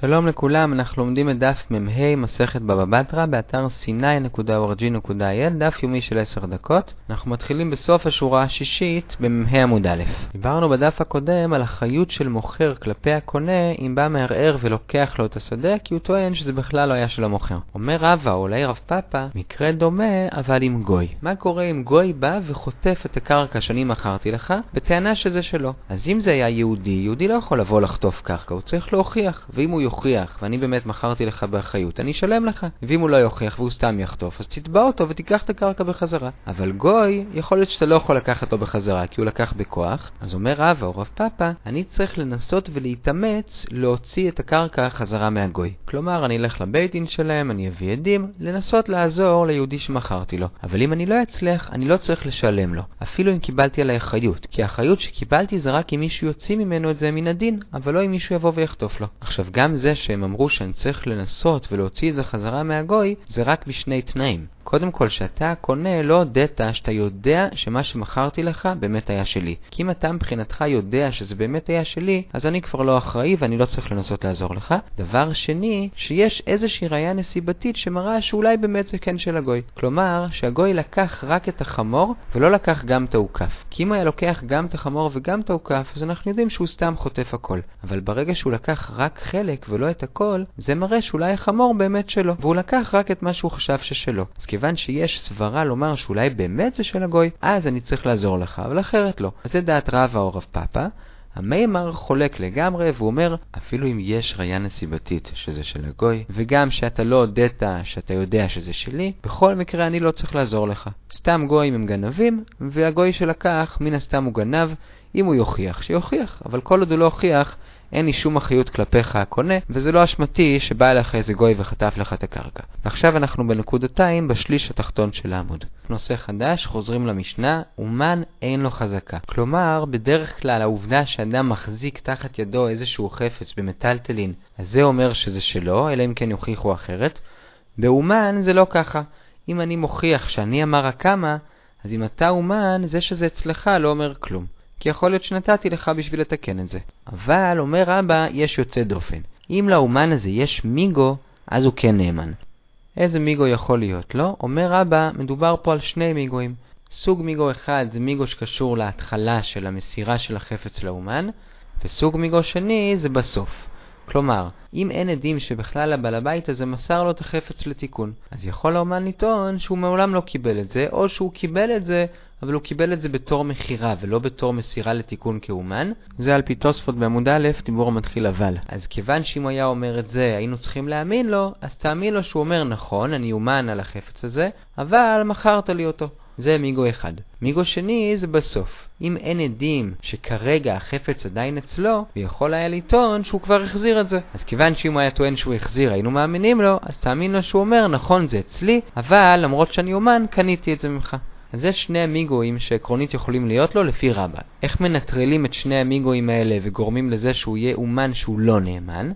שלום לכולם, אנחנו לומדים את דף מ"ה מסכת בבא בתרא באתר sny.org.il, דף יומי של 10 דקות. אנחנו מתחילים בסוף השורה השישית במ"ה עמוד א'. דיברנו בדף הקודם על החיות של מוכר כלפי הקונה אם בא מערער ולוקח לו את השדה, כי הוא טוען שזה בכלל לא היה של המוכר. אומר רבא או אולי רב פאפא, מקרה דומה אבל עם גוי. מה קורה אם גוי בא וחוטף את הקרקע שאני מכרתי לך, בטענה שזה שלו? אז אם זה היה יהודי, יהודי לא יכול לבוא לחטוף קרקע, הוא צריך להוכיח, ואם הוא יוכיח, ואני באמת מכרתי לך באחריות, אני אשלם לך. ואם הוא לא יוכיח והוא סתם יחטוף, אז תתבע אותו ותיקח את הקרקע בחזרה. אבל גוי, יכול להיות שאתה לא יכול לקחת אותו בחזרה, כי הוא לקח בכוח. אז אומר רבא או רב פאפא, אני צריך לנסות ולהתאמץ להוציא את הקרקע חזרה מהגוי. כלומר, אני אלך לבית דין שלהם, אני אביא עדים, לנסות לעזור ליהודי שמכרתי לו. אבל אם אני לא אצליח, אני לא צריך לשלם לו. אפילו אם קיבלתי עליי אחריות, כי האחריות שקיבלתי זה רק אם מישהו יוציא ממנו את זה מן הדין, אבל לא אם מישהו יבוא ויחטוף לו. עכשיו, גם זה שהם אמרו שאני צריך לנסות ולהוציא את זה חזרה מהגוי, זה רק בשני תנאים. קודם כל, שאתה קונה לא הודית שאתה יודע שמה שמכרתי לך באמת היה שלי. כי אם אתה מבחינתך יודע שזה באמת היה שלי, אז אני כבר לא אחראי ואני לא צריך לנסות לעזור לך. דבר שני, שיש איזושהי ראייה נסיבתית שמראה שאולי באמת זה כן של הגוי. כלומר, שהגוי לקח רק את החמור ולא לקח גם את האוכף. כי אם היה לוקח גם את החמור וגם את האוכף, אז אנחנו יודעים שהוא סתם חוטף הכל. אבל ברגע שהוא לקח רק חלק ולא את הכל, זה מראה שאולי החמור באמת שלו, והוא לקח רק את מה שהוא חשב ששלו. אז כיוון שיש סברה לומר שאולי באמת זה של הגוי, אז אני צריך לעזור לך, אבל אחרת לא. אז זה דעת רבא או רב פאפא. המימר חולק לגמרי והוא אומר, אפילו אם יש ראייה נסיבתית שזה של הגוי, וגם שאתה לא הודית שאתה יודע שזה שלי, בכל מקרה אני לא צריך לעזור לך. סתם גויים הם גנבים, והגוי שלקח, מן הסתם הוא גנב, אם הוא יוכיח, שיוכיח, אבל כל עוד הוא לא הוכיח, אין לי שום אחריות כלפיך הקונה, וזה לא אשמתי שבא אליך איזה גוי וחטף לך את הקרקע. ועכשיו אנחנו בנקודתיים בשליש התחתון של העמוד. נושא חדש, חוזרים למשנה, אומן אין לו חזקה. כלומר, בדרך כלל העובדה שאדם מחזיק תחת ידו איזשהו חפץ במטלטלין, אז זה אומר שזה שלו, אלא אם כן יוכיחו אחרת. באומן זה לא ככה. אם אני מוכיח שאני אמר הקמה, אז אם אתה אומן, זה שזה אצלך לא אומר כלום. כי יכול להיות שנתתי לך בשביל לתקן את זה. אבל, אומר רבא, יש יוצא דופן. אם לאומן הזה יש מיגו, אז הוא כן נאמן. איזה מיגו יכול להיות? לא? אומר רבא, מדובר פה על שני מיגואים. סוג מיגו אחד זה מיגו שקשור להתחלה של המסירה של החפץ לאומן, וסוג מיגו שני זה בסוף. כלומר, אם אין עדים שבכלל הבעל הבית הזה מסר לו את החפץ לתיקון, אז יכול האומן לטעון שהוא מעולם לא קיבל את זה, או שהוא קיבל את זה, אבל הוא קיבל את זה בתור מכירה ולא בתור מסירה לתיקון כאומן. זה על פי תוספות בעמוד א', דיבור המתחיל אבל. אז כיוון שאם הוא היה אומר את זה, היינו צריכים להאמין לו, אז תאמין לו שהוא אומר נכון, אני אומן על החפץ הזה, אבל מכרת לי אותו. זה מיגו אחד. מיגו שני זה בסוף. אם אין עדים שכרגע החפץ עדיין אצלו, הוא יכול היה לטעון שהוא כבר החזיר את זה. אז כיוון שאם הוא היה טוען שהוא החזיר, היינו מאמינים לו, אז תאמין לו שהוא אומר, נכון זה אצלי, אבל למרות שאני אומן, קניתי את זה ממך. אז זה שני המיגואים שעקרונית יכולים להיות לו לפי רבא. איך מנטרלים את שני המיגואים האלה וגורמים לזה שהוא יהיה אומן שהוא לא נאמן?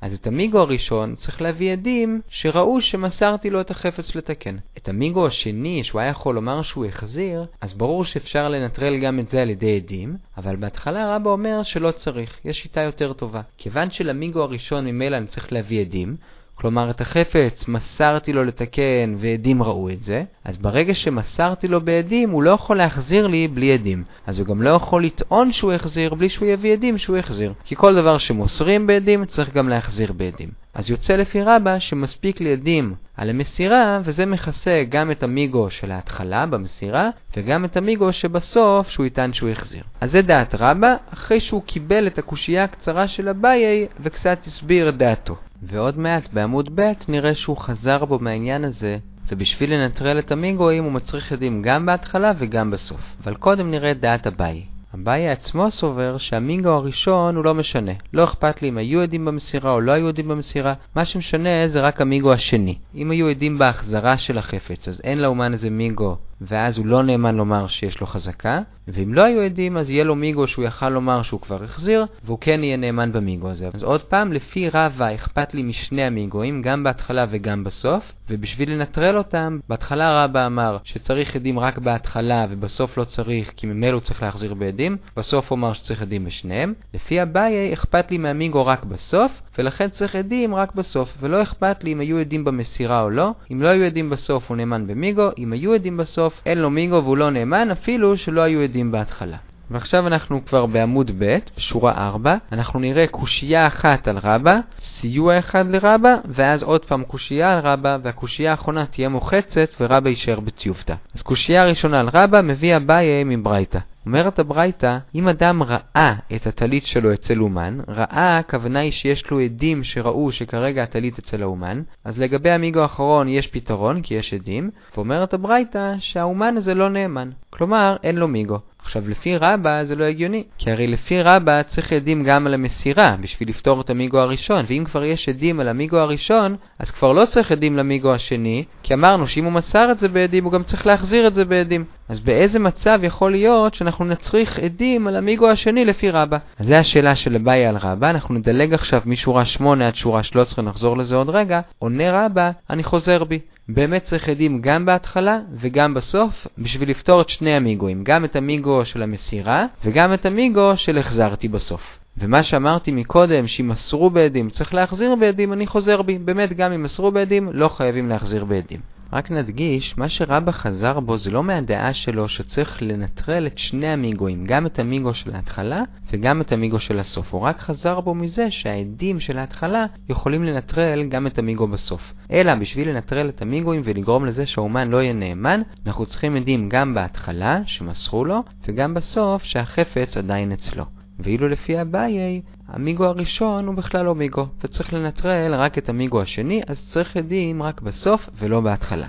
אז את המיגו הראשון צריך להביא עדים שראו שמסרתי לו את החפץ לתקן. את המיגו השני, שהוא היה יכול לומר שהוא החזיר, אז ברור שאפשר לנטרל גם את זה על ידי עדים, אבל בהתחלה רבא אומר שלא צריך, יש שיטה יותר טובה. כיוון שלמיגו הראשון ממילא אני צריך להביא עדים, כלומר את החפץ מסרתי לו לתקן ועדים ראו את זה, אז ברגע שמסרתי לו בעדים הוא לא יכול להחזיר לי בלי עדים. אז הוא גם לא יכול לטעון שהוא החזיר בלי שהוא יביא עדים שהוא החזיר. כי כל דבר שמוסרים בעדים צריך גם להחזיר בעדים. אז יוצא לפי רבא שמספיק לי עדים על המסירה, וזה מכסה גם את המיגו של ההתחלה במסירה, וגם את המיגו שבסוף שהוא יטען שהוא החזיר. אז זה דעת רבא, אחרי שהוא קיבל את הקושייה הקצרה של אביי וקצת הסביר דעתו. ועוד מעט בעמוד ב' נראה שהוא חזר בו מהעניין הזה, ובשביל לנטרל את המיגואים הוא מצריך עדים גם בהתחלה וגם בסוף. אבל קודם נראה דעת אביי. אביי עצמו סובר שהמינגו הראשון הוא לא משנה. לא אכפת לי אם היו עדים במסירה או לא היו עדים במסירה, מה שמשנה זה רק המינגו השני. אם היו עדים בהחזרה של החפץ, אז אין לאומן הזה מינגו ואז הוא לא נאמן לומר שיש לו חזקה, ואם לא היו עדים, אז יהיה לו מיגו שהוא יכל לומר שהוא כבר החזיר, והוא כן יהיה נאמן במיגו הזה. אז עוד פעם, לפי רבה אכפת לי משני המיגואים, גם בהתחלה וגם בסוף, ובשביל לנטרל אותם, בהתחלה רבה אמר שצריך עדים רק בהתחלה ובסוף לא צריך, כי ממילא הוא צריך להחזיר בעדים, בסוף הוא אמר שצריך עדים בשניהם. לפי אביי אכפת לי מהמיגו רק בסוף, ולכן צריך עדים רק בסוף, ולא אכפת לי אם היו עדים במסירה או לא. אם לא היו עדים בסוף הוא נאמן במיגו, אם היו עדים בסוף אין לו מיגו והוא לא נאמן אפילו שלא היו עדים בהתחלה. ועכשיו אנחנו כבר בעמוד ב', בשורה 4, אנחנו נראה קושייה אחת על רבה, סיוע אחד לרבה, ואז עוד פעם קושייה על רבה, והקושייה האחרונה תהיה מוחצת ורבה יישאר בטיובתא. אז קושייה הראשונה על רבה מביא אביי מברייתא. אומרת הברייתא, אם אדם ראה את הטלית שלו אצל אומן, ראה הכוונה היא שיש לו עדים שראו שכרגע הטלית אצל האומן, אז לגבי המיגו האחרון יש פתרון, כי יש עדים, ואומרת הברייתא שהאומן הזה לא נאמן. כלומר, אין לו מיגו. עכשיו, לפי רבה זה לא הגיוני, כי הרי לפי רבה צריך עדים גם על המסירה בשביל לפתור את המיגו הראשון, ואם כבר יש עדים על המיגו הראשון, אז כבר לא צריך עדים למיגו השני, כי אמרנו שאם הוא מסר את זה בעדים, הוא גם צריך להחזיר את זה בעדים. אז באיזה מצב יכול להיות שאנחנו נצריך עדים על המיגו השני לפי רבה? אז זו השאלה של אביי על רבה, אנחנו נדלג עכשיו משורה 8 עד שורה 13, נחזור לזה עוד רגע. עונה רבה, אני חוזר בי. באמת צריך עדים גם בהתחלה וגם בסוף בשביל לפתור את שני המיגואים, גם את המיגו של המסירה וגם את המיגו של החזרתי בסוף. ומה שאמרתי מקודם, שאם מסרו בעדים צריך להחזיר בעדים, אני חוזר בי. באמת, גם אם מסרו בעדים, לא חייבים להחזיר בעדים. רק נדגיש, מה שרבא חזר בו זה לא מהדעה שלו שצריך לנטרל את שני המיגואים, גם את המיגו של ההתחלה וגם את המיגו של הסוף. הוא רק חזר בו מזה שהעדים של ההתחלה יכולים לנטרל גם את המיגו בסוף. אלא בשביל לנטרל את המיגואים ולגרום לזה שהאומן לא יהיה נאמן, אנחנו צריכים עדים גם בהתחלה, שמסרו לו, וגם בסוף שהחפץ עדיין אצלו. ואילו לפי אביי, המיגו הראשון הוא בכלל לא מיגו, וצריך לנטרל רק את המיגו השני, אז צריך עדים רק בסוף ולא בהתחלה.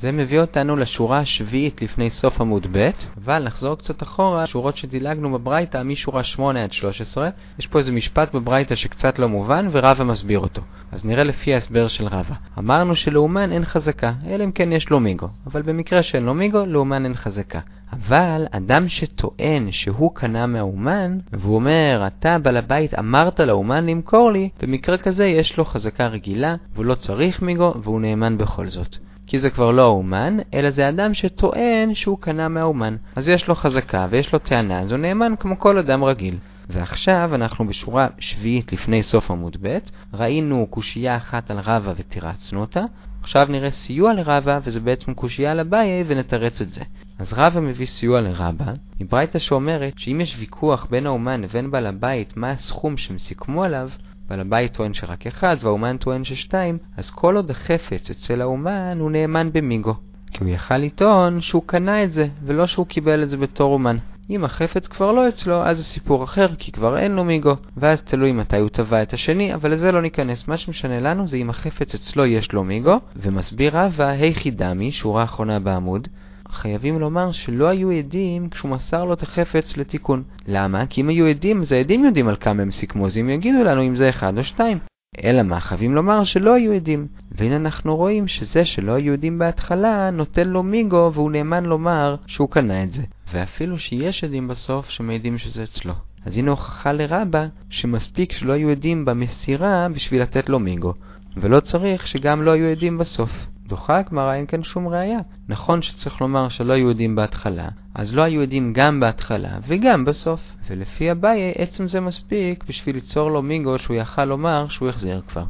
זה מביא אותנו לשורה השביעית לפני סוף עמוד ב', אבל נחזור קצת אחורה, שורות שדילגנו בברייתא משורה 8 עד 13. יש פה איזה משפט בברייתא שקצת לא מובן, ורבא מסביר אותו. אז נראה לפי ההסבר של רבא. אמרנו שלאומן אין חזקה, אלא אם כן יש לו מיגו. אבל במקרה שאין לו מיגו, לאומן אין חזקה. אבל אדם שטוען שהוא קנה מהאומן, והוא אומר, אתה בעל הבית אמרת לאומן למכור לי, במקרה כזה יש לו חזקה רגילה, והוא לא צריך מיגו, והוא נאמן בכל זאת. כי זה כבר לא האומן, אלא זה אדם שטוען שהוא קנה מהאומן. אז יש לו חזקה ויש לו טענה, אז הוא נאמן כמו כל אדם רגיל. ועכשיו אנחנו בשורה שביעית לפני סוף עמוד ב', ראינו קושייה אחת על רבא ותירצנו אותה, עכשיו נראה סיוע לרבא, וזה בעצם קושייה לבעיה, ונתרץ את זה. אז רבא מביא סיוע לרבא, מברייתא שאומרת שאם יש ויכוח בין האומן לבין בעל הבית מה הסכום שהם סיכמו עליו, בעל הבית טוען שרק אחד והאומן טוען ששתיים, אז כל עוד החפץ אצל האומן הוא נאמן במיגו. כי הוא יכל לטעון שהוא קנה את זה, ולא שהוא קיבל את זה בתור אומן. אם החפץ כבר לא אצלו, אז זה סיפור אחר, כי כבר אין לו מיגו, ואז תלוי מתי הוא טבע את השני, אבל לזה לא ניכנס. מה שמשנה לנו זה אם החפץ אצלו יש לו מיגו, ומסביר רבא, היכי דמי, שורה אחרונה בעמוד, חייבים לומר שלא היו עדים כשהוא מסר לו את החפץ לתיקון. למה? כי אם היו עדים, אז העדים יודעים על כמה הם סיכמו, אז הם יגידו לנו אם זה אחד או שתיים. אלא מה, חייבים לומר שלא היו עדים. והנה אנחנו רואים שזה שלא היו עדים בהתחלה, נותן לו מיגו והוא נאמן לומר שהוא קנה את זה. ואפילו שיש עדים בסוף שמעידים שזה אצלו. אז הנה הוכחה לרבה שמספיק שלא היו עדים במסירה בשביל לתת לו מיגו, ולא צריך שגם לא היו עדים בסוף. דוחה הגמרא אין כאן שום ראייה. נכון שצריך לומר שלא היו עדים בהתחלה, אז לא היו עדים גם בהתחלה וגם בסוף. ולפי אביי עצם זה מספיק בשביל ליצור לו מיגו שהוא יכל לומר שהוא החזיר כבר.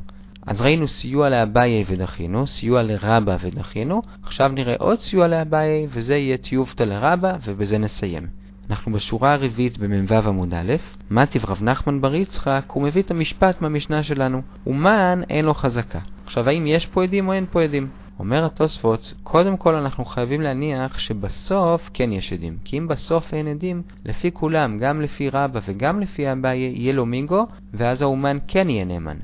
אז ראינו סיוע לאביי ודחינו, סיוע לרבה ודחינו, עכשיו נראה עוד סיוע לאביי וזה יהיה טיובתא לרבה ובזה נסיים. אנחנו בשורה הרביעית במ"ו עמוד א', מטיב רב נחמן בר יצחק, הוא מביא את המשפט מהמשנה שלנו, אומן אין לו חזקה. עכשיו האם יש פה עדים או אין פה עדים? אומר התוספות, קודם כל אנחנו חייבים להניח שבסוף כן יש עדים. כי אם בסוף אין עדים, לפי כולם, גם לפי רבא וגם לפי אביי, יהיה לו מינגו, ואז האומן כן יהיה נאמן.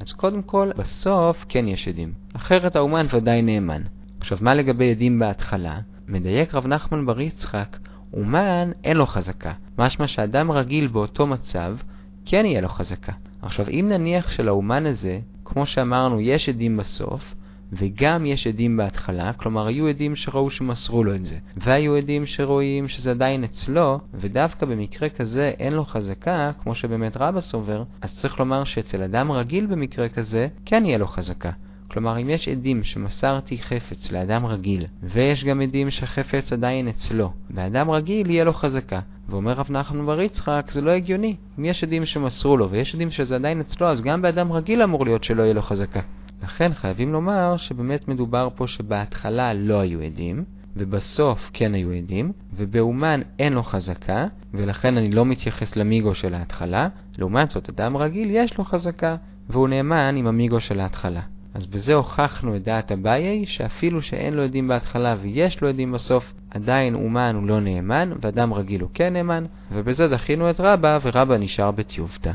אז קודם כל, בסוף כן יש עדים. אחרת האומן ודאי נאמן. עכשיו, מה לגבי עדים בהתחלה? מדייק רב נחמן בר יצחק, אומן אין לו חזקה. משמע שאדם רגיל באותו מצב, כן יהיה לו חזקה. עכשיו, אם נניח שלאומן הזה, כמו שאמרנו, יש עדים בסוף, וגם יש עדים בהתחלה, כלומר היו עדים שראו שמסרו לו את זה, והיו עדים שרואים שזה עדיין אצלו, ודווקא במקרה כזה אין לו חזקה, כמו שבאמת רבא סובר, אז צריך לומר שאצל אדם רגיל במקרה כזה, כן יהיה לו חזקה. כלומר, אם יש עדים שמסרתי חפץ לאדם רגיל, ויש גם עדים שהחפץ עדיין אצלו, באדם רגיל יהיה לו חזקה. ואומר רב נחמן בר יצחק, זה לא הגיוני. אם יש עדים שמסרו לו ויש עדים שזה עדיין אצלו, אז גם באדם רגיל אמור להיות שלא יהיה לו חזקה. לכן חייבים לומר שבאמת מדובר פה שבהתחלה לא היו עדים, ובסוף כן היו עדים, ובאומן אין לו חזקה, ולכן אני לא מתייחס למיגו של ההתחלה, לעומת זאת אדם רגיל יש לו חזקה, והוא נאמן עם המיגו של ההתחלה. אז בזה הוכחנו את דעת אביי, שאפילו שאין לו עדים בהתחלה ויש לו עדים בסוף, עדיין אומן הוא לא נאמן, ואדם רגיל הוא כן נאמן, ובזה דחינו את רבא, ורבא נשאר בתיובתא.